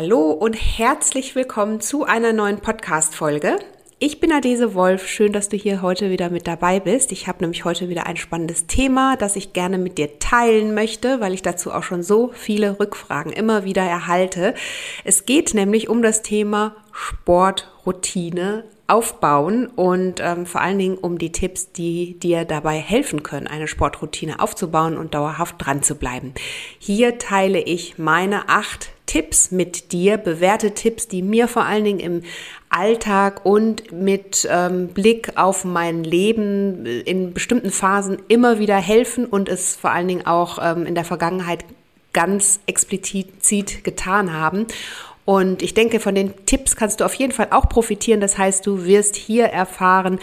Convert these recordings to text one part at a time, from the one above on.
Hallo und herzlich willkommen zu einer neuen Podcast-Folge. Ich bin Adese Wolf. Schön, dass du hier heute wieder mit dabei bist. Ich habe nämlich heute wieder ein spannendes Thema, das ich gerne mit dir teilen möchte, weil ich dazu auch schon so viele Rückfragen immer wieder erhalte. Es geht nämlich um das Thema Sportroutine aufbauen und ähm, vor allen Dingen um die Tipps, die dir dabei helfen können, eine Sportroutine aufzubauen und dauerhaft dran zu bleiben. Hier teile ich meine acht Tipps mit dir, bewährte Tipps, die mir vor allen Dingen im Alltag und mit ähm, Blick auf mein Leben in bestimmten Phasen immer wieder helfen und es vor allen Dingen auch ähm, in der Vergangenheit ganz explizit getan haben. Und ich denke, von den Tipps kannst du auf jeden Fall auch profitieren. Das heißt, du wirst hier erfahren,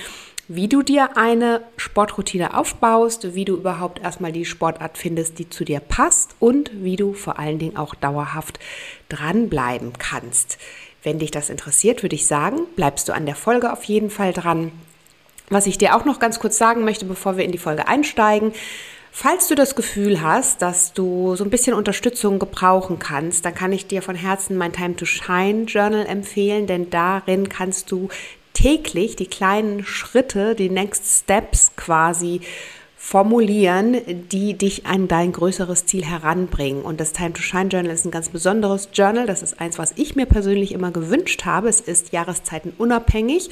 wie du dir eine Sportroutine aufbaust, wie du überhaupt erstmal die Sportart findest, die zu dir passt und wie du vor allen Dingen auch dauerhaft dranbleiben kannst. Wenn dich das interessiert, würde ich sagen, bleibst du an der Folge auf jeden Fall dran. Was ich dir auch noch ganz kurz sagen möchte, bevor wir in die Folge einsteigen, Falls du das Gefühl hast, dass du so ein bisschen Unterstützung gebrauchen kannst, dann kann ich dir von Herzen mein Time to Shine Journal empfehlen, denn darin kannst du täglich die kleinen Schritte, die Next Steps quasi formulieren, die dich an dein größeres Ziel heranbringen. Und das Time to Shine Journal ist ein ganz besonderes Journal. Das ist eins, was ich mir persönlich immer gewünscht habe. Es ist jahreszeitenunabhängig.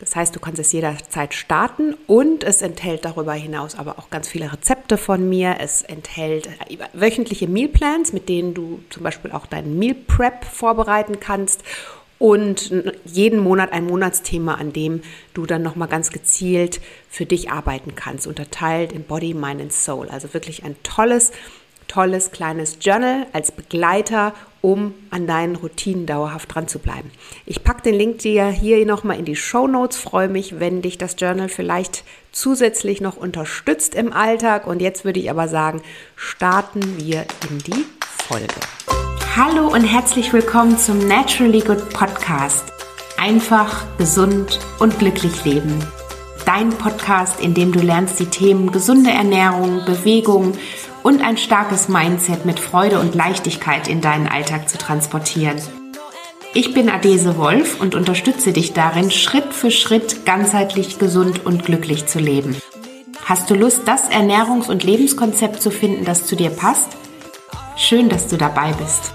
Das heißt, du kannst es jederzeit starten und es enthält darüber hinaus aber auch ganz viele Rezepte von mir. Es enthält wöchentliche Mealplans, mit denen du zum Beispiel auch deinen Meal Prep vorbereiten kannst und jeden Monat ein Monatsthema, an dem du dann nochmal ganz gezielt für dich arbeiten kannst, unterteilt in Body, Mind and Soul. Also wirklich ein tolles, tolles kleines Journal als Begleiter, um an deinen Routinen dauerhaft dran zu bleiben. Ich packe den Link dir hier nochmal in die Show Notes. Freue mich, wenn dich das Journal vielleicht zusätzlich noch unterstützt im Alltag. Und jetzt würde ich aber sagen, starten wir in die Folge. Hallo und herzlich willkommen zum Naturally Good Podcast. Einfach, gesund und glücklich leben. Dein Podcast, in dem du lernst, die Themen gesunde Ernährung, Bewegung und ein starkes Mindset mit Freude und Leichtigkeit in deinen Alltag zu transportieren. Ich bin Adese Wolf und unterstütze dich darin, Schritt für Schritt ganzheitlich gesund und glücklich zu leben. Hast du Lust, das Ernährungs- und Lebenskonzept zu finden, das zu dir passt? Schön, dass du dabei bist.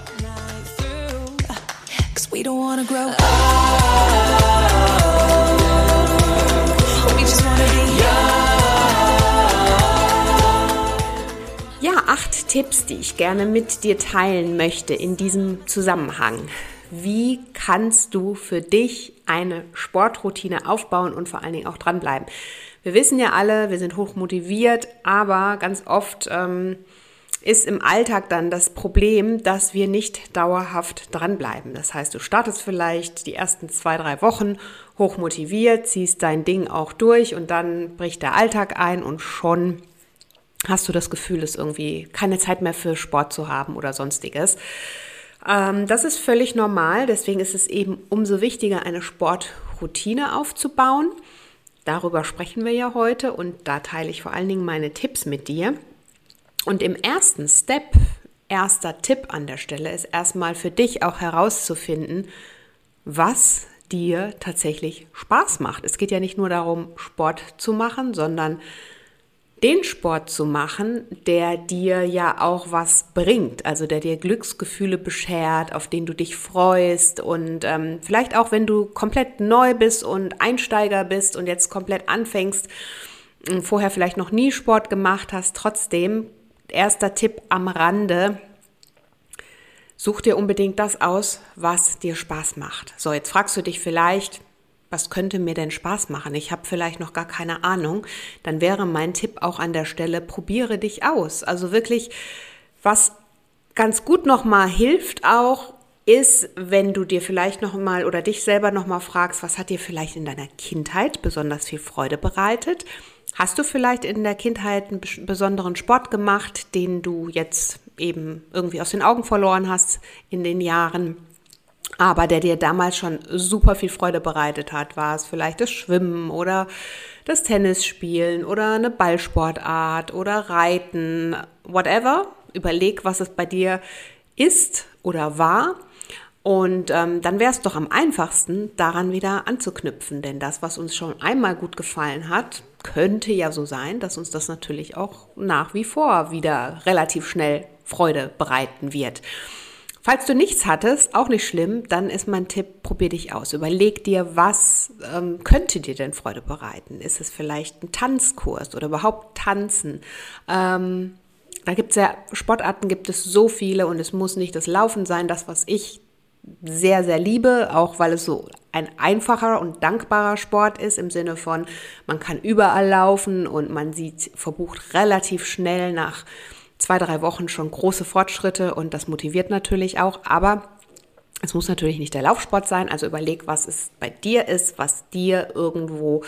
Tipps, die ich gerne mit dir teilen möchte in diesem Zusammenhang. Wie kannst du für dich eine Sportroutine aufbauen und vor allen Dingen auch dranbleiben? Wir wissen ja alle, wir sind hoch motiviert, aber ganz oft ähm, ist im Alltag dann das Problem, dass wir nicht dauerhaft dranbleiben. Das heißt, du startest vielleicht die ersten zwei, drei Wochen hoch motiviert, ziehst dein Ding auch durch und dann bricht der Alltag ein und schon hast du das Gefühl, es irgendwie keine Zeit mehr für Sport zu haben oder sonstiges. Ähm, das ist völlig normal, deswegen ist es eben umso wichtiger, eine Sportroutine aufzubauen. Darüber sprechen wir ja heute und da teile ich vor allen Dingen meine Tipps mit dir. Und im ersten Step, erster Tipp an der Stelle ist erstmal für dich auch herauszufinden, was dir tatsächlich Spaß macht. Es geht ja nicht nur darum, Sport zu machen, sondern den Sport zu machen, der dir ja auch was bringt, also der dir Glücksgefühle beschert, auf den du dich freust und ähm, vielleicht auch, wenn du komplett neu bist und Einsteiger bist und jetzt komplett anfängst, vorher vielleicht noch nie Sport gemacht hast, trotzdem erster Tipp am Rande. Such dir unbedingt das aus, was dir Spaß macht. So, jetzt fragst du dich vielleicht, was könnte mir denn Spaß machen? Ich habe vielleicht noch gar keine Ahnung. Dann wäre mein Tipp auch an der Stelle, probiere dich aus. Also wirklich, was ganz gut nochmal hilft auch, ist, wenn du dir vielleicht noch mal oder dich selber noch mal fragst, was hat dir vielleicht in deiner Kindheit besonders viel Freude bereitet? Hast du vielleicht in der Kindheit einen besonderen Sport gemacht, den du jetzt eben irgendwie aus den Augen verloren hast in den Jahren, aber der dir damals schon super viel Freude bereitet hat? War es vielleicht das Schwimmen oder das Tennisspielen oder eine Ballsportart oder Reiten, whatever? Überleg, was es bei dir ist oder war Und ähm, dann wäre es doch am einfachsten, daran wieder anzuknüpfen. Denn das, was uns schon einmal gut gefallen hat, könnte ja so sein, dass uns das natürlich auch nach wie vor wieder relativ schnell Freude bereiten wird. Falls du nichts hattest, auch nicht schlimm, dann ist mein Tipp, probier dich aus. Überleg dir, was ähm, könnte dir denn Freude bereiten? Ist es vielleicht ein Tanzkurs oder überhaupt Tanzen? Ähm, da gibt es ja, Sportarten gibt es so viele und es muss nicht das Laufen sein, das, was ich sehr, sehr liebe, auch weil es so ein einfacher und dankbarer Sport ist im Sinne von, man kann überall laufen und man sieht, verbucht relativ schnell nach zwei, drei Wochen schon große Fortschritte und das motiviert natürlich auch, aber es muss natürlich nicht der Laufsport sein, also überleg, was es bei dir ist, was dir irgendwo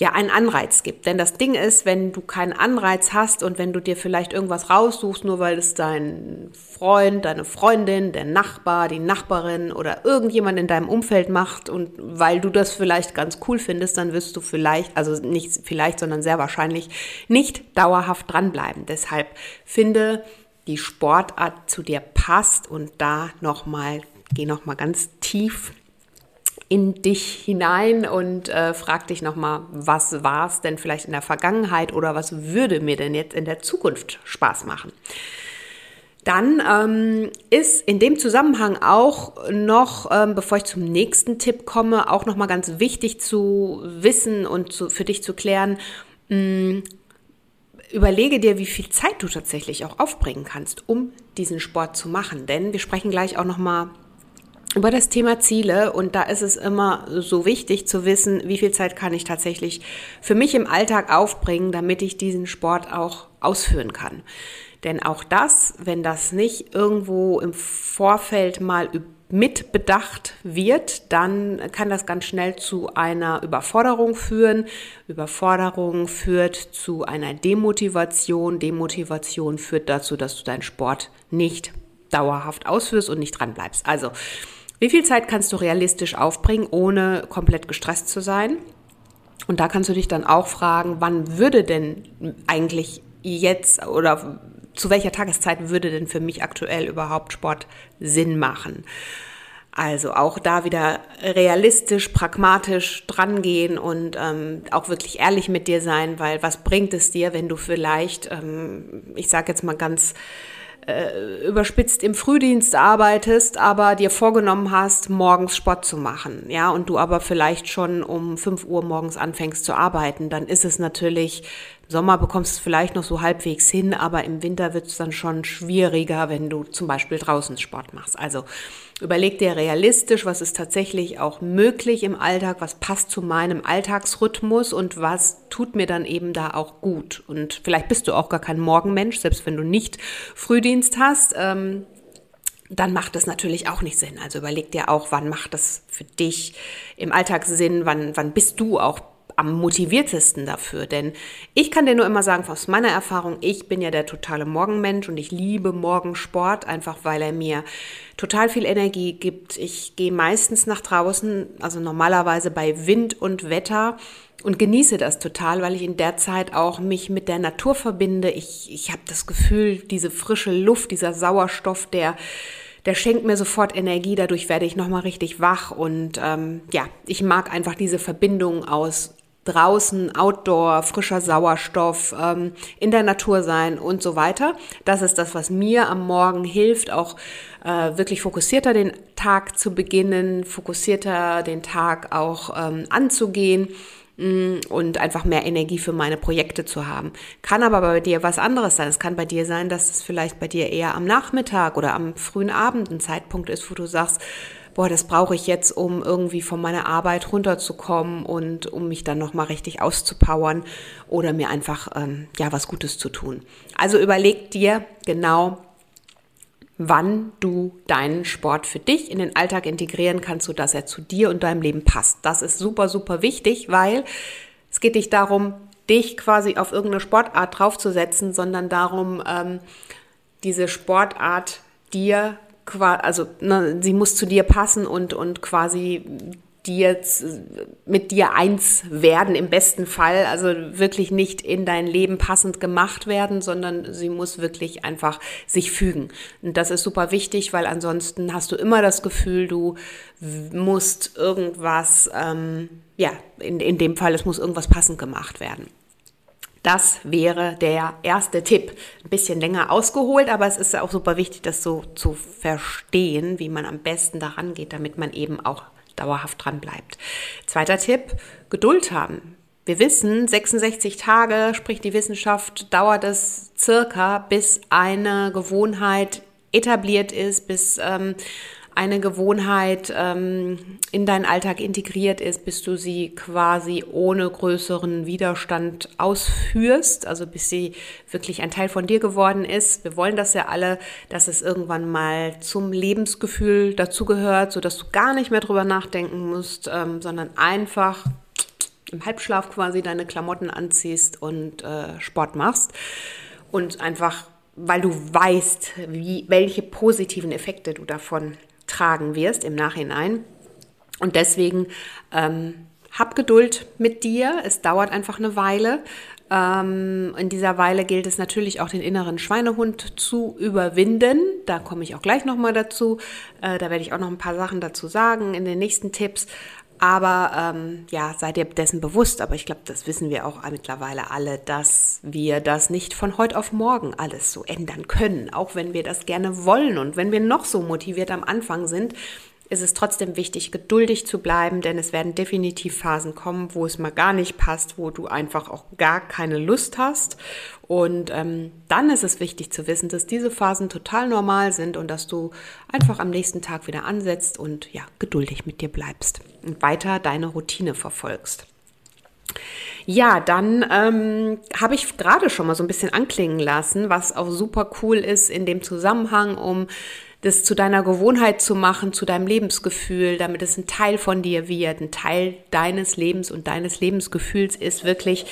ja einen Anreiz gibt. Denn das Ding ist, wenn du keinen Anreiz hast und wenn du dir vielleicht irgendwas raussuchst, nur weil es dein Freund, deine Freundin, der Nachbar, die Nachbarin oder irgendjemand in deinem Umfeld macht und weil du das vielleicht ganz cool findest, dann wirst du vielleicht, also nicht vielleicht, sondern sehr wahrscheinlich nicht dauerhaft dranbleiben. Deshalb finde die Sportart zu dir passt und da nochmal, geh nochmal ganz tief in dich hinein und äh, frag dich nochmal, was war es denn vielleicht in der Vergangenheit oder was würde mir denn jetzt in der Zukunft Spaß machen? Dann ähm, ist in dem Zusammenhang auch noch, ähm, bevor ich zum nächsten Tipp komme, auch nochmal ganz wichtig zu wissen und zu, für dich zu klären, mh, mm, überlege dir, wie viel Zeit du tatsächlich auch aufbringen kannst, um diesen Sport zu machen. Denn wir sprechen gleich auch nochmal über das Thema Ziele und da ist es immer so wichtig zu wissen, wie viel Zeit kann ich tatsächlich für mich im Alltag aufbringen, damit ich diesen Sport auch ausführen kann. Denn auch das, wenn das nicht irgendwo im Vorfeld mal mitbedacht wird, dann kann das ganz schnell zu einer Überforderung führen. Überforderung führt zu einer Demotivation. Demotivation führt dazu, dass du deinen Sport nicht dauerhaft ausführst und nicht dran bleibst. Also wie viel Zeit kannst du realistisch aufbringen, ohne komplett gestresst zu sein? Und da kannst du dich dann auch fragen, wann würde denn eigentlich jetzt oder zu welcher Tageszeit würde denn für mich aktuell überhaupt Sport Sinn machen? Also auch da wieder realistisch, pragmatisch drangehen und ähm, auch wirklich ehrlich mit dir sein, weil was bringt es dir, wenn du vielleicht, ähm, ich sage jetzt mal ganz äh, überspitzt im Frühdienst arbeitest, aber dir vorgenommen hast, morgens Sport zu machen, ja, und du aber vielleicht schon um 5 Uhr morgens anfängst zu arbeiten, dann ist es natürlich, im Sommer bekommst du es vielleicht noch so halbwegs hin, aber im Winter wird es dann schon schwieriger, wenn du zum Beispiel draußen Sport machst. Also Überleg dir realistisch, was ist tatsächlich auch möglich im Alltag, was passt zu meinem Alltagsrhythmus und was tut mir dann eben da auch gut. Und vielleicht bist du auch gar kein Morgenmensch, selbst wenn du nicht Frühdienst hast. Ähm, dann macht das natürlich auch nicht Sinn. Also überleg dir auch, wann macht das für dich im Alltag Sinn, wann, wann bist du auch am motiviertesten dafür. Denn ich kann dir nur immer sagen, aus meiner Erfahrung, ich bin ja der totale Morgenmensch und ich liebe Morgensport, einfach weil er mir total viel Energie gibt. Ich gehe meistens nach draußen, also normalerweise bei Wind und Wetter und genieße das total, weil ich in der Zeit auch mich mit der Natur verbinde. Ich, ich habe das Gefühl, diese frische Luft, dieser Sauerstoff, der der schenkt mir sofort Energie, dadurch werde ich nochmal richtig wach und ähm, ja, ich mag einfach diese Verbindung aus draußen, Outdoor, frischer Sauerstoff, ähm, in der Natur sein und so weiter. Das ist das, was mir am Morgen hilft, auch äh, wirklich fokussierter den Tag zu beginnen, fokussierter den Tag auch ähm, anzugehen mm, und einfach mehr Energie für meine Projekte zu haben. Kann aber bei dir was anderes sein. Es kann bei dir sein, dass es vielleicht bei dir eher am Nachmittag oder am frühen Abend ein Zeitpunkt ist, wo du sagst, boah, das brauche ich jetzt, um irgendwie von meiner Arbeit runterzukommen und um mich dann nochmal richtig auszupowern oder mir einfach ähm, ja was Gutes zu tun. Also überleg dir genau, wann du deinen Sport für dich in den Alltag integrieren kannst, sodass er zu dir und deinem Leben passt. Das ist super, super wichtig, weil es geht nicht darum, dich quasi auf irgendeine Sportart draufzusetzen, sondern darum, ähm, diese Sportart dir also ne, sie muss zu dir passen und, und quasi dir, mit dir eins werden im besten Fall. Also wirklich nicht in dein Leben passend gemacht werden, sondern sie muss wirklich einfach sich fügen. Und das ist super wichtig, weil ansonsten hast du immer das Gefühl, du musst irgendwas, ähm, ja, in, in dem Fall, es muss irgendwas passend gemacht werden. Das wäre der erste Tipp. Ein bisschen länger ausgeholt, aber es ist auch super wichtig, das so zu verstehen, wie man am besten daran geht, damit man eben auch dauerhaft dran bleibt. Zweiter Tipp, Geduld haben. Wir wissen, 66 Tage, sprich die Wissenschaft, dauert es circa, bis eine Gewohnheit etabliert ist, bis ähm, eine Gewohnheit ähm, in deinen Alltag integriert ist, bis du sie quasi ohne größeren Widerstand ausführst, also bis sie wirklich ein Teil von dir geworden ist. Wir wollen das ja alle, dass es irgendwann mal zum Lebensgefühl dazugehört, sodass du gar nicht mehr drüber nachdenken musst, ähm, sondern einfach im Halbschlaf quasi deine Klamotten anziehst und äh, Sport machst und einfach weil du weißt, wie, welche positiven Effekte du davon tragen wirst im Nachhinein. Und deswegen ähm, hab Geduld mit dir. Es dauert einfach eine Weile. Ähm, in dieser Weile gilt es natürlich auch, den inneren Schweinehund zu überwinden. Da komme ich auch gleich nochmal dazu. Äh, da werde ich auch noch ein paar Sachen dazu sagen in den nächsten Tipps. Aber ähm, ja, seid ihr dessen bewusst, aber ich glaube, das wissen wir auch mittlerweile alle, dass wir das nicht von heute auf morgen alles so ändern können, auch wenn wir das gerne wollen und wenn wir noch so motiviert am Anfang sind, ist es trotzdem wichtig, geduldig zu bleiben, denn es werden definitiv Phasen kommen, wo es mal gar nicht passt, wo du einfach auch gar keine Lust hast. Und ähm, dann ist es wichtig zu wissen, dass diese Phasen total normal sind und dass du einfach am nächsten Tag wieder ansetzt und ja, geduldig mit dir bleibst und weiter deine Routine verfolgst. Ja, dann ähm, habe ich gerade schon mal so ein bisschen anklingen lassen, was auch super cool ist in dem Zusammenhang, um das zu deiner Gewohnheit zu machen, zu deinem Lebensgefühl, damit es ein Teil von dir wird, ein Teil deines Lebens und deines Lebensgefühls ist, wirklich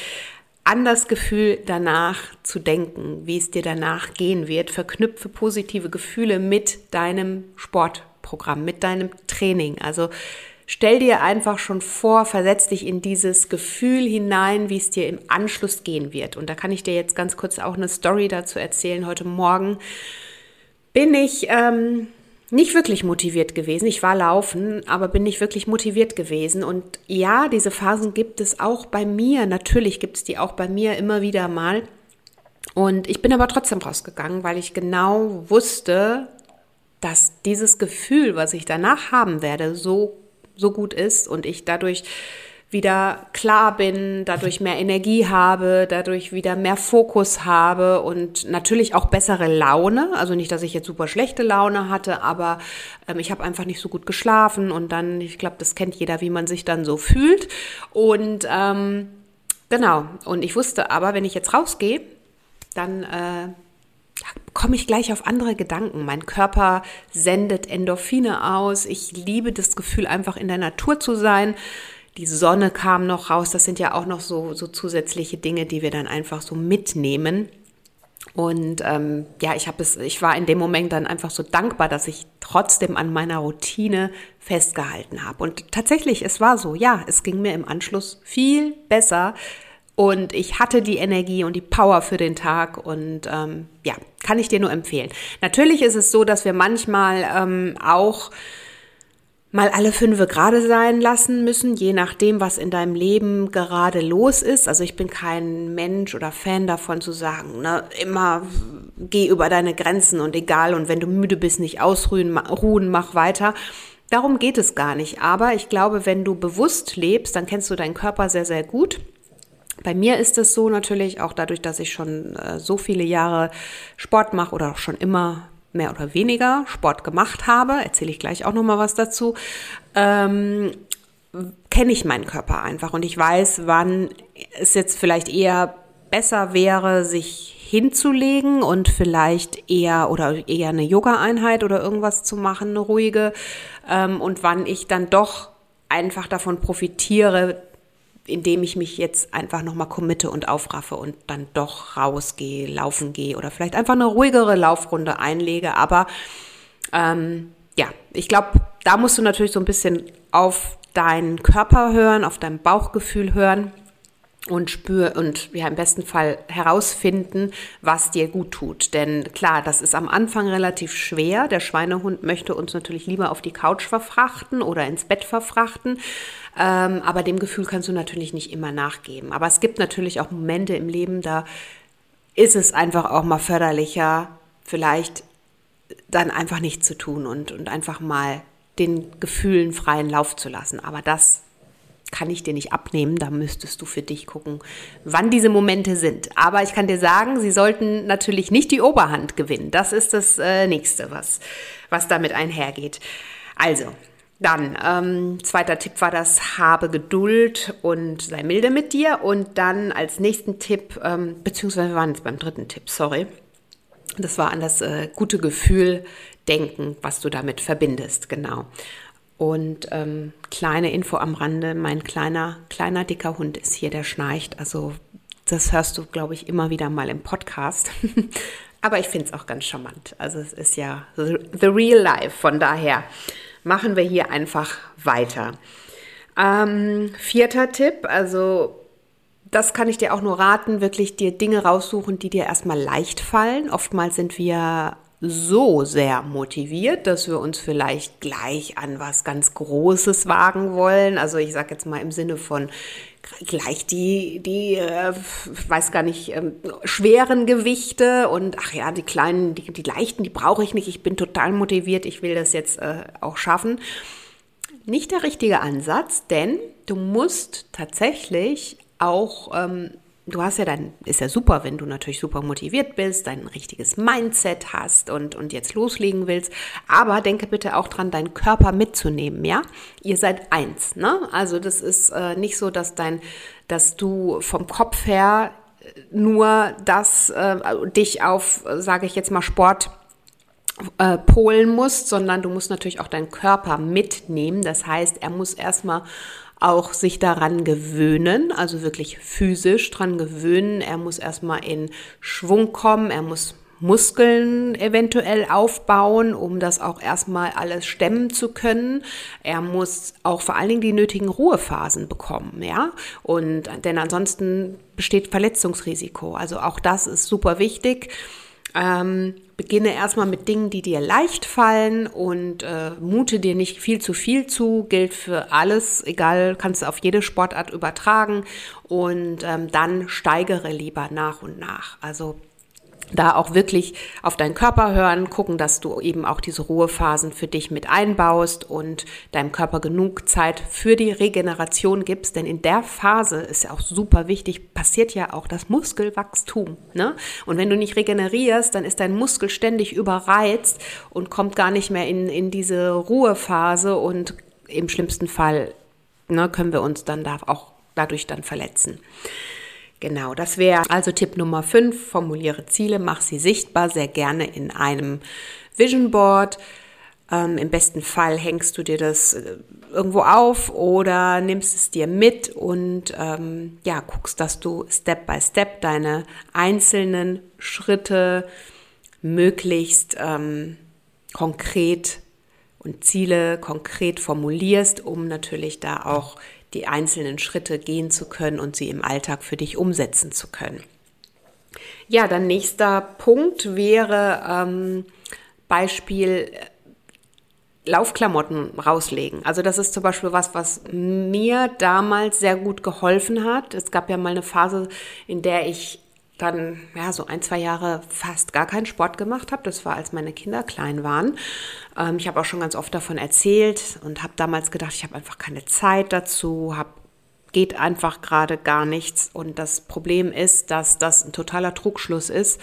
an das Gefühl danach zu denken, wie es dir danach gehen wird. Verknüpfe positive Gefühle mit deinem Sportprogramm, mit deinem Training. Also stell dir einfach schon vor, versetz dich in dieses Gefühl hinein, wie es dir im Anschluss gehen wird. Und da kann ich dir jetzt ganz kurz auch eine Story dazu erzählen. Heute Morgen bin ich ähm, nicht wirklich motiviert gewesen. Ich war laufen, aber bin nicht wirklich motiviert gewesen. Und ja, diese Phasen gibt es auch bei mir. Natürlich gibt es die auch bei mir immer wieder mal. Und ich bin aber trotzdem rausgegangen, weil ich genau wusste, dass dieses Gefühl, was ich danach haben werde, so, so gut ist und ich dadurch wieder klar bin, dadurch mehr Energie habe, dadurch wieder mehr Fokus habe und natürlich auch bessere Laune. Also nicht, dass ich jetzt super schlechte Laune hatte, aber ähm, ich habe einfach nicht so gut geschlafen und dann, ich glaube, das kennt jeder, wie man sich dann so fühlt. Und ähm, genau, und ich wusste aber, wenn ich jetzt rausgehe, dann äh, komme ich gleich auf andere Gedanken. Mein Körper sendet Endorphine aus. Ich liebe das Gefühl, einfach in der Natur zu sein die Sonne kam noch raus. Das sind ja auch noch so, so zusätzliche Dinge, die wir dann einfach so mitnehmen. Und ähm, ja, ich habe es, ich war in dem Moment dann einfach so dankbar, dass ich trotzdem an meiner Routine festgehalten habe. Und tatsächlich, es war so, ja, es ging mir im Anschluss viel besser und ich hatte die Energie und die Power für den Tag und ähm, ja, kann ich dir nur empfehlen. Natürlich ist es so, dass wir manchmal ähm, auch mal alle fünf gerade sein lassen müssen, je nachdem, was in deinem Leben gerade los ist. Also ich bin kein Mensch oder Fan davon zu sagen, ne, immer geh über deine Grenzen und egal und wenn du müde bist, nicht ausruhen, ruhen, mach weiter. Darum geht es gar nicht. Aber ich glaube, wenn du bewusst lebst, dann kennst du deinen Körper sehr, sehr gut. Bei mir ist es so natürlich auch dadurch, dass ich schon äh, so viele Jahre Sport mache oder auch schon immer mehr oder weniger Sport gemacht habe, erzähle ich gleich auch noch mal was dazu, ähm, kenne ich meinen Körper einfach und ich weiß, wann es jetzt vielleicht eher besser wäre, sich hinzulegen und vielleicht eher oder eher eine Yoga-Einheit oder irgendwas zu machen, eine ruhige, ähm, und wann ich dann doch einfach davon profitiere, indem ich mich jetzt einfach nochmal committe und aufraffe und dann doch rausgehe, laufen gehe oder vielleicht einfach eine ruhigere Laufrunde einlege. Aber ähm, ja, ich glaube, da musst du natürlich so ein bisschen auf deinen Körper hören, auf dein Bauchgefühl hören und spür und ja im besten Fall herausfinden, was dir gut tut. Denn klar, das ist am Anfang relativ schwer. Der Schweinehund möchte uns natürlich lieber auf die Couch verfrachten oder ins Bett verfrachten. Ähm, aber dem Gefühl kannst du natürlich nicht immer nachgeben. Aber es gibt natürlich auch Momente im Leben, da ist es einfach auch mal förderlicher, vielleicht dann einfach nichts zu tun und, und einfach mal den Gefühlen freien Lauf zu lassen. Aber das kann ich dir nicht abnehmen. Da müsstest du für dich gucken, wann diese Momente sind. Aber ich kann dir sagen, sie sollten natürlich nicht die Oberhand gewinnen. Das ist das äh, nächste, was, was damit einhergeht. Also, dann, ähm, zweiter Tipp war das, habe Geduld und sei milde mit dir. Und dann als nächsten Tipp, ähm, beziehungsweise wir waren jetzt beim dritten Tipp, sorry. Das war an das äh, gute Gefühl denken, was du damit verbindest, genau. Und ähm, kleine Info am Rande, mein kleiner, kleiner, dicker Hund ist hier, der schnarcht. Also das hörst du, glaube ich, immer wieder mal im Podcast. Aber ich finde es auch ganz charmant. Also es ist ja the real life. Von daher machen wir hier einfach weiter. Ähm, vierter Tipp, also das kann ich dir auch nur raten, wirklich dir Dinge raussuchen, die dir erstmal leicht fallen. Oftmals sind wir so sehr motiviert, dass wir uns vielleicht gleich an was ganz Großes wagen wollen. Also ich sage jetzt mal im Sinne von gleich die, die, äh, weiß gar nicht, ähm, schweren Gewichte und ach ja, die kleinen, die, die leichten, die brauche ich nicht. Ich bin total motiviert, ich will das jetzt äh, auch schaffen. Nicht der richtige Ansatz, denn du musst tatsächlich auch ähm, du hast ja dann, ist ja super, wenn du natürlich super motiviert bist, dein richtiges Mindset hast und, und jetzt loslegen willst. Aber denke bitte auch dran, deinen Körper mitzunehmen, ja? Ihr seid eins, ne? Also das ist äh, nicht so, dass dein, dass du vom Kopf her nur das, äh, dich auf, sage ich jetzt mal, Sport äh, polen musst, sondern du musst natürlich auch deinen Körper mitnehmen. Das heißt, er muss erstmal auch sich daran gewöhnen, also wirklich physisch daran gewöhnen. Er muss erstmal in Schwung kommen, er muss Muskeln eventuell aufbauen, um das auch erstmal alles stemmen zu können. Er muss auch vor allen Dingen die nötigen Ruhephasen bekommen, ja. Und denn ansonsten besteht Verletzungsrisiko. Also auch das ist super wichtig. Ähm, beginne erstmal mit Dingen, die dir leicht fallen und äh, mute dir nicht viel zu viel zu, gilt für alles, egal, kannst du auf jede Sportart übertragen und ähm, dann steigere lieber nach und nach. Also da auch wirklich auf deinen Körper hören, gucken, dass du eben auch diese Ruhephasen für dich mit einbaust und deinem Körper genug Zeit für die Regeneration gibst. Denn in der Phase ist ja auch super wichtig, passiert ja auch das Muskelwachstum. Ne? Und wenn du nicht regenerierst, dann ist dein Muskel ständig überreizt und kommt gar nicht mehr in, in diese Ruhephase und im schlimmsten Fall ne, können wir uns dann da auch dadurch dann verletzen. Genau, das wäre also Tipp Nummer 5. Formuliere Ziele, mach sie sichtbar, sehr gerne in einem Vision Board. Ähm, Im besten Fall hängst du dir das äh, irgendwo auf oder nimmst es dir mit und ähm, ja, guckst, dass du Step by Step deine einzelnen Schritte möglichst ähm, konkret und Ziele konkret formulierst, um natürlich da auch die einzelnen Schritte gehen zu können und sie im Alltag für dich umsetzen zu können. Ja, dann nächster Punkt wäre ähm, Beispiel äh, Laufklamotten rauslegen. Also das ist zum Beispiel was, was mir damals sehr gut geholfen hat. Es gab ja mal eine Phase, in der ich dann ja so ein, zwei Jahre fast gar keinen Sport gemacht habe. Das war, als meine Kinder klein waren. Ähm, ich habe auch schon ganz oft davon erzählt und habe damals gedacht, ich habe einfach keine Zeit dazu, habe geht einfach gerade gar nichts. Und das Problem ist, dass das ein totaler Trugschluss ist,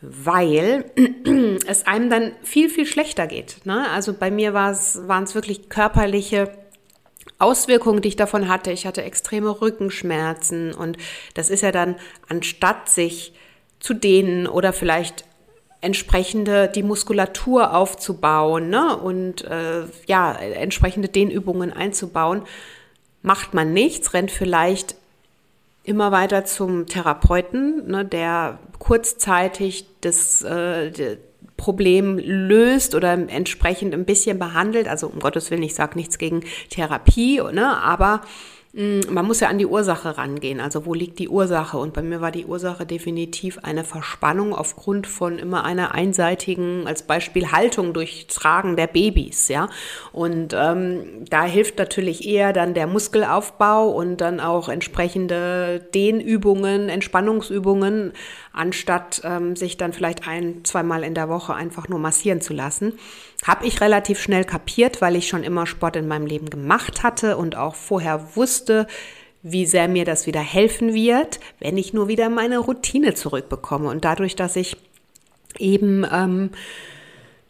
weil es einem dann viel, viel schlechter geht. Ne? Also bei mir waren es wirklich körperliche Auswirkungen, die ich davon hatte. Ich hatte extreme Rückenschmerzen und das ist ja dann, anstatt sich zu dehnen oder vielleicht entsprechende die Muskulatur aufzubauen ne? und äh, ja, entsprechende Dehnübungen einzubauen, macht man nichts, rennt vielleicht immer weiter zum Therapeuten, ne, der kurzzeitig das äh, Problem löst oder entsprechend ein bisschen behandelt. Also um Gottes Willen, ich sage nichts gegen Therapie, ne? aber man muss ja an die Ursache rangehen. Also wo liegt die Ursache? Und bei mir war die Ursache definitiv eine Verspannung aufgrund von immer einer einseitigen, als Beispiel Haltung durch Tragen der Babys, ja. Und ähm, da hilft natürlich eher dann der Muskelaufbau und dann auch entsprechende Dehnübungen, Entspannungsübungen, anstatt ähm, sich dann vielleicht ein, zweimal in der Woche einfach nur massieren zu lassen. Habe ich relativ schnell kapiert, weil ich schon immer Sport in meinem Leben gemacht hatte und auch vorher wusste, wie sehr mir das wieder helfen wird, wenn ich nur wieder meine Routine zurückbekomme. Und dadurch, dass ich eben ähm,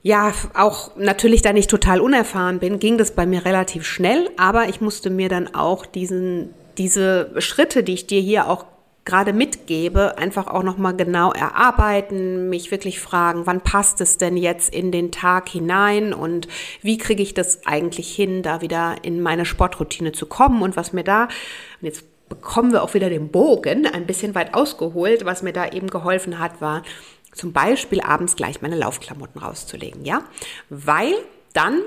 ja auch natürlich da nicht total unerfahren bin, ging das bei mir relativ schnell, aber ich musste mir dann auch diesen diese Schritte, die ich dir hier auch gerade mitgebe, einfach auch nochmal genau erarbeiten, mich wirklich fragen, wann passt es denn jetzt in den Tag hinein und wie kriege ich das eigentlich hin, da wieder in meine Sportroutine zu kommen und was mir da, und jetzt bekommen wir auch wieder den Bogen, ein bisschen weit ausgeholt, was mir da eben geholfen hat, war zum Beispiel abends gleich meine Laufklamotten rauszulegen, ja, weil dann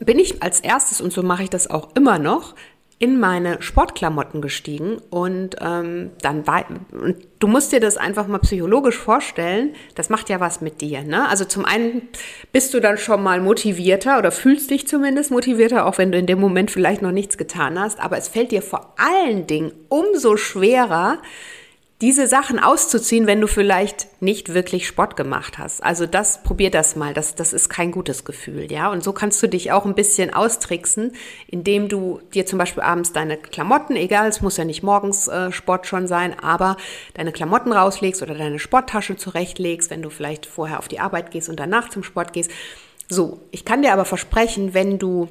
bin ich als erstes, und so mache ich das auch immer noch, in meine Sportklamotten gestiegen und ähm, dann war und du musst dir das einfach mal psychologisch vorstellen. Das macht ja was mit dir. Ne? Also zum einen bist du dann schon mal motivierter oder fühlst dich zumindest motivierter, auch wenn du in dem Moment vielleicht noch nichts getan hast. Aber es fällt dir vor allen Dingen umso schwerer, diese Sachen auszuziehen, wenn du vielleicht nicht wirklich Sport gemacht hast. Also das, probier das mal. Das, das ist kein gutes Gefühl, ja. Und so kannst du dich auch ein bisschen austricksen, indem du dir zum Beispiel abends deine Klamotten, egal, es muss ja nicht morgens äh, Sport schon sein, aber deine Klamotten rauslegst oder deine Sporttasche zurechtlegst, wenn du vielleicht vorher auf die Arbeit gehst und danach zum Sport gehst. So, ich kann dir aber versprechen, wenn du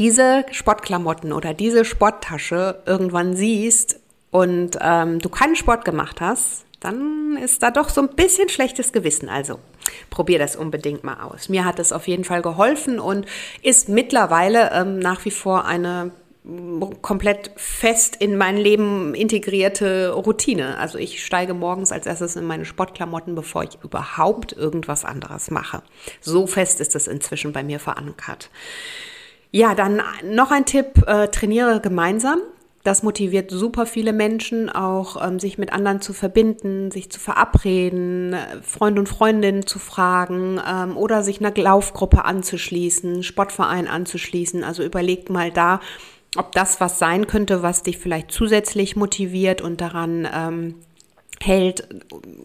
diese Sportklamotten oder diese Sporttasche irgendwann siehst, und ähm, du keinen Sport gemacht hast, dann ist da doch so ein bisschen schlechtes Gewissen. Also probier das unbedingt mal aus. Mir hat es auf jeden Fall geholfen und ist mittlerweile ähm, nach wie vor eine komplett fest in mein Leben integrierte Routine. Also ich steige morgens als erstes in meine Sportklamotten, bevor ich überhaupt irgendwas anderes mache. So fest ist es inzwischen bei mir verankert. Ja, dann noch ein Tipp, äh, trainiere gemeinsam. Das motiviert super viele Menschen auch, ähm, sich mit anderen zu verbinden, sich zu verabreden, Freund und Freundinnen zu fragen ähm, oder sich einer Laufgruppe anzuschließen, Sportverein anzuschließen. Also überlegt mal da, ob das was sein könnte, was dich vielleicht zusätzlich motiviert und daran ähm, hält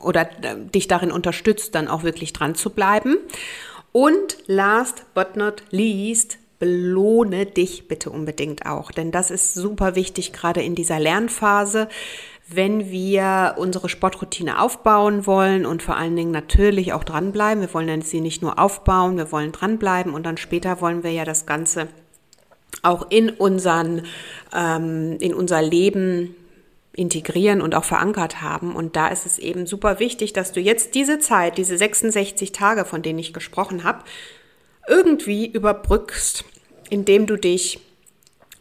oder äh, dich darin unterstützt, dann auch wirklich dran zu bleiben. Und last but not least, belohne dich bitte unbedingt auch, denn das ist super wichtig, gerade in dieser Lernphase wenn wir unsere Sportroutine aufbauen wollen und vor allen Dingen natürlich auch dranbleiben. Wir wollen sie nicht nur aufbauen, wir wollen dranbleiben und dann später wollen wir ja das Ganze auch in unseren, ähm, in unser Leben integrieren und auch verankert haben. Und da ist es eben super wichtig, dass du jetzt diese Zeit, diese 66 Tage, von denen ich gesprochen habe, irgendwie überbrückst, indem du dich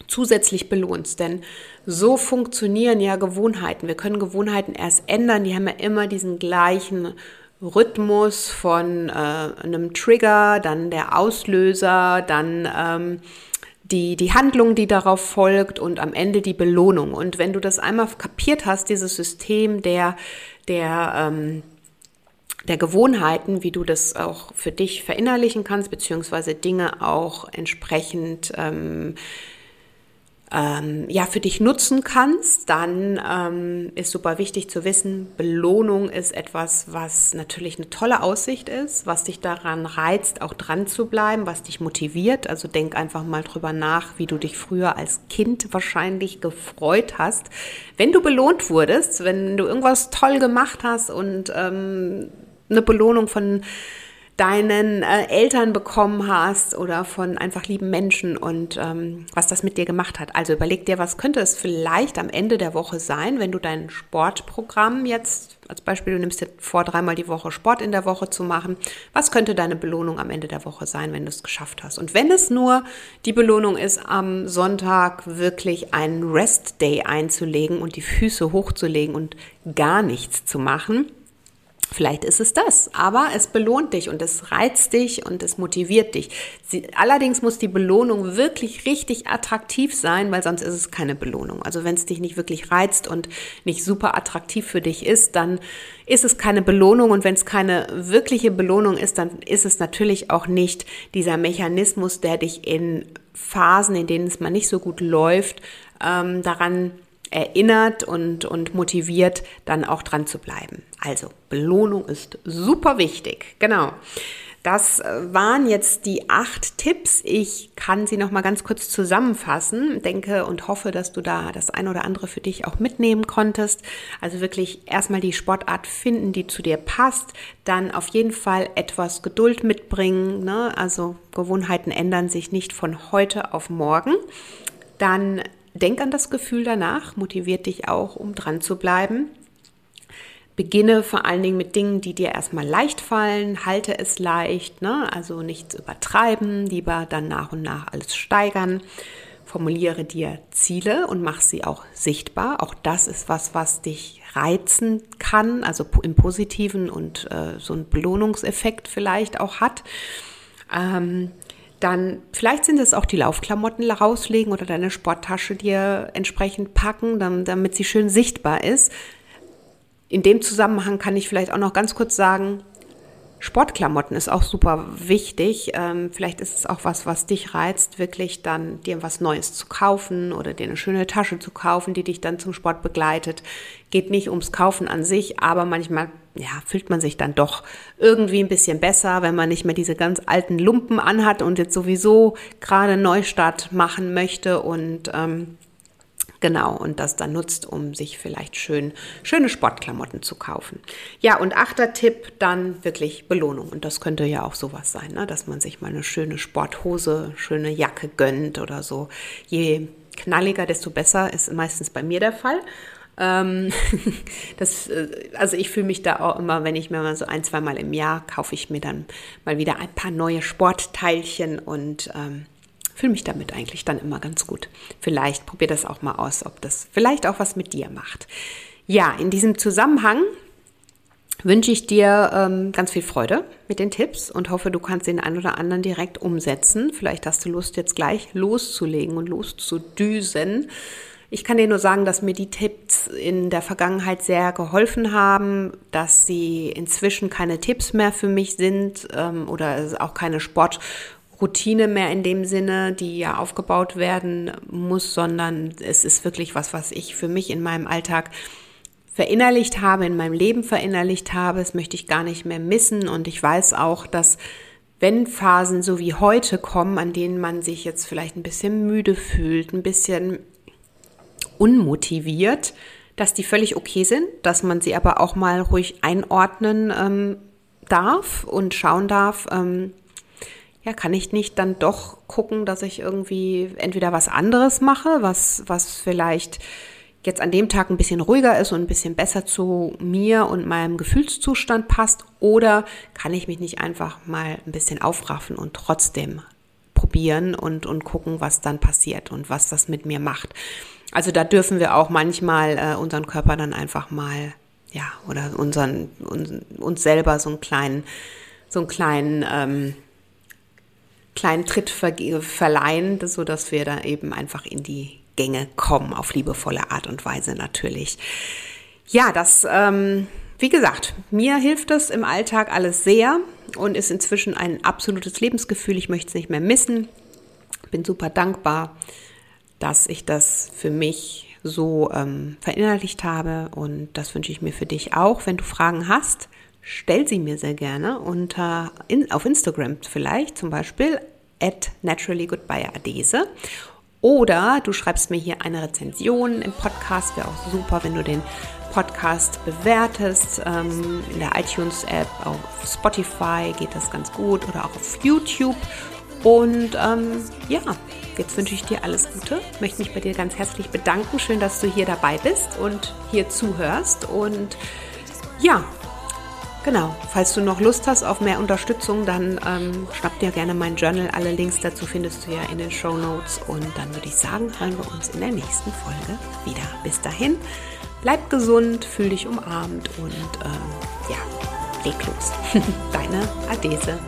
zusätzlich belohnst. Denn so funktionieren ja Gewohnheiten. Wir können Gewohnheiten erst ändern. Die haben ja immer diesen gleichen Rhythmus von äh, einem Trigger, dann der Auslöser, dann ähm, die, die Handlung, die darauf folgt und am Ende die Belohnung. Und wenn du das einmal kapiert hast, dieses System der, der ähm, der Gewohnheiten, wie du das auch für dich verinnerlichen kannst, beziehungsweise Dinge auch entsprechend ähm, ähm, ja für dich nutzen kannst, dann ähm, ist super wichtig zu wissen, Belohnung ist etwas, was natürlich eine tolle Aussicht ist, was dich daran reizt, auch dran zu bleiben, was dich motiviert. Also denk einfach mal drüber nach, wie du dich früher als Kind wahrscheinlich gefreut hast, wenn du belohnt wurdest, wenn du irgendwas toll gemacht hast und ähm, eine Belohnung von deinen äh, Eltern bekommen hast oder von einfach lieben Menschen und ähm, was das mit dir gemacht hat. Also überleg dir, was könnte es vielleicht am Ende der Woche sein, wenn du dein Sportprogramm jetzt, als Beispiel, du nimmst dir vor, dreimal die Woche Sport in der Woche zu machen. Was könnte deine Belohnung am Ende der Woche sein, wenn du es geschafft hast? Und wenn es nur die Belohnung ist, am Sonntag wirklich einen Rest Day einzulegen und die Füße hochzulegen und gar nichts zu machen, Vielleicht ist es das, aber es belohnt dich und es reizt dich und es motiviert dich. Sie, allerdings muss die Belohnung wirklich richtig attraktiv sein, weil sonst ist es keine Belohnung. Also wenn es dich nicht wirklich reizt und nicht super attraktiv für dich ist, dann ist es keine Belohnung und wenn es keine wirkliche Belohnung ist, dann ist es natürlich auch nicht dieser Mechanismus, der dich in Phasen, in denen es mal nicht so gut läuft, ähm, daran erinnert und, und motiviert, dann auch dran zu bleiben. Also Belohnung ist super wichtig. Genau. Das äh, waren jetzt die acht Tipps. Ich kann sie noch mal ganz kurz zusammenfassen. Denke und hoffe, dass du da das ein oder andere für dich auch mitnehmen konntest. Also wirklich erstmal die Sportart finden, die zu dir passt. Dann auf jeden Fall etwas Geduld mitbringen. Ne? Also Gewohnheiten ändern sich nicht von heute auf morgen. Dann denk an das Gefühl danach, motiviert dich auch, um dran zu bleiben. Beginne vor allen Dingen mit Dingen, die dir erstmal leicht fallen, halte es leicht, ne? also nichts übertreiben, lieber dann nach und nach alles steigern. Formuliere dir Ziele und mach sie auch sichtbar. Auch das ist was, was dich reizen kann, also im positiven und äh, so einen Belohnungseffekt vielleicht auch hat. Ähm, dann vielleicht sind es auch die Laufklamotten rauslegen oder deine Sporttasche dir entsprechend packen, damit sie schön sichtbar ist. In dem Zusammenhang kann ich vielleicht auch noch ganz kurz sagen, Sportklamotten ist auch super wichtig. Ähm, vielleicht ist es auch was, was dich reizt, wirklich dann dir was Neues zu kaufen oder dir eine schöne Tasche zu kaufen, die dich dann zum Sport begleitet. Geht nicht ums Kaufen an sich, aber manchmal ja, fühlt man sich dann doch irgendwie ein bisschen besser, wenn man nicht mehr diese ganz alten Lumpen anhat und jetzt sowieso gerade Neustart machen möchte und ähm, Genau, und das dann nutzt, um sich vielleicht schön, schöne Sportklamotten zu kaufen. Ja, und achter Tipp, dann wirklich Belohnung. Und das könnte ja auch sowas sein, ne? dass man sich mal eine schöne Sporthose, schöne Jacke gönnt oder so. Je knalliger, desto besser, ist meistens bei mir der Fall. Ähm, das, äh, also ich fühle mich da auch immer, wenn ich mir mal so ein, zwei Mal im Jahr kaufe ich mir dann mal wieder ein paar neue Sportteilchen und ähm, fühle mich damit eigentlich dann immer ganz gut. Vielleicht probier das auch mal aus, ob das vielleicht auch was mit dir macht. Ja, in diesem Zusammenhang wünsche ich dir ähm, ganz viel Freude mit den Tipps und hoffe, du kannst den einen oder anderen direkt umsetzen. Vielleicht hast du Lust, jetzt gleich loszulegen und loszudüsen. Ich kann dir nur sagen, dass mir die Tipps in der Vergangenheit sehr geholfen haben, dass sie inzwischen keine Tipps mehr für mich sind ähm, oder auch keine Sport- Routine mehr in dem Sinne, die ja aufgebaut werden muss, sondern es ist wirklich was, was ich für mich in meinem Alltag verinnerlicht habe, in meinem Leben verinnerlicht habe. Das möchte ich gar nicht mehr missen und ich weiß auch, dass wenn Phasen so wie heute kommen, an denen man sich jetzt vielleicht ein bisschen müde fühlt, ein bisschen unmotiviert, dass die völlig okay sind, dass man sie aber auch mal ruhig einordnen ähm, darf und schauen darf, ähm, ja, kann ich nicht dann doch gucken, dass ich irgendwie entweder was anderes mache, was, was vielleicht jetzt an dem Tag ein bisschen ruhiger ist und ein bisschen besser zu mir und meinem Gefühlszustand passt, oder kann ich mich nicht einfach mal ein bisschen aufraffen und trotzdem probieren und, und gucken, was dann passiert und was das mit mir macht. Also da dürfen wir auch manchmal äh, unseren Körper dann einfach mal, ja, oder unseren, uns, uns selber so einen kleinen, so einen kleinen, ähm, kleinen Tritt ver verleihen, sodass wir da eben einfach in die Gänge kommen, auf liebevolle Art und Weise natürlich. Ja, das, ähm, wie gesagt, mir hilft es im Alltag alles sehr und ist inzwischen ein absolutes Lebensgefühl. Ich möchte es nicht mehr missen. Bin super dankbar, dass ich das für mich so ähm, verinnerlicht habe und das wünsche ich mir für dich auch. Wenn du Fragen hast, stell sie mir sehr gerne unter in, auf Instagram vielleicht zum Beispiel at naturallygoodbyeadese oder du schreibst mir hier eine Rezension im Podcast. Wäre auch super, wenn du den Podcast bewertest. Ähm, in der iTunes-App, auf Spotify geht das ganz gut oder auch auf YouTube. Und ähm, ja, jetzt wünsche ich dir alles Gute. Möchte mich bei dir ganz herzlich bedanken. Schön, dass du hier dabei bist und hier zuhörst. Und ja, Genau, falls du noch Lust hast auf mehr Unterstützung, dann ähm, schnapp dir gerne mein Journal. Alle Links dazu findest du ja in den Show Notes. Und dann würde ich sagen, hören wir uns in der nächsten Folge wieder. Bis dahin, bleib gesund, fühl dich umarmt und ähm, ja, leg los. Deine Adese.